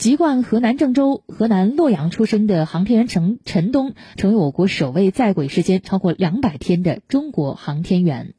籍贯河南郑州河南洛阳出生的航天员陈陈冬成为我国首位在轨时间超过两百天的中国航天员。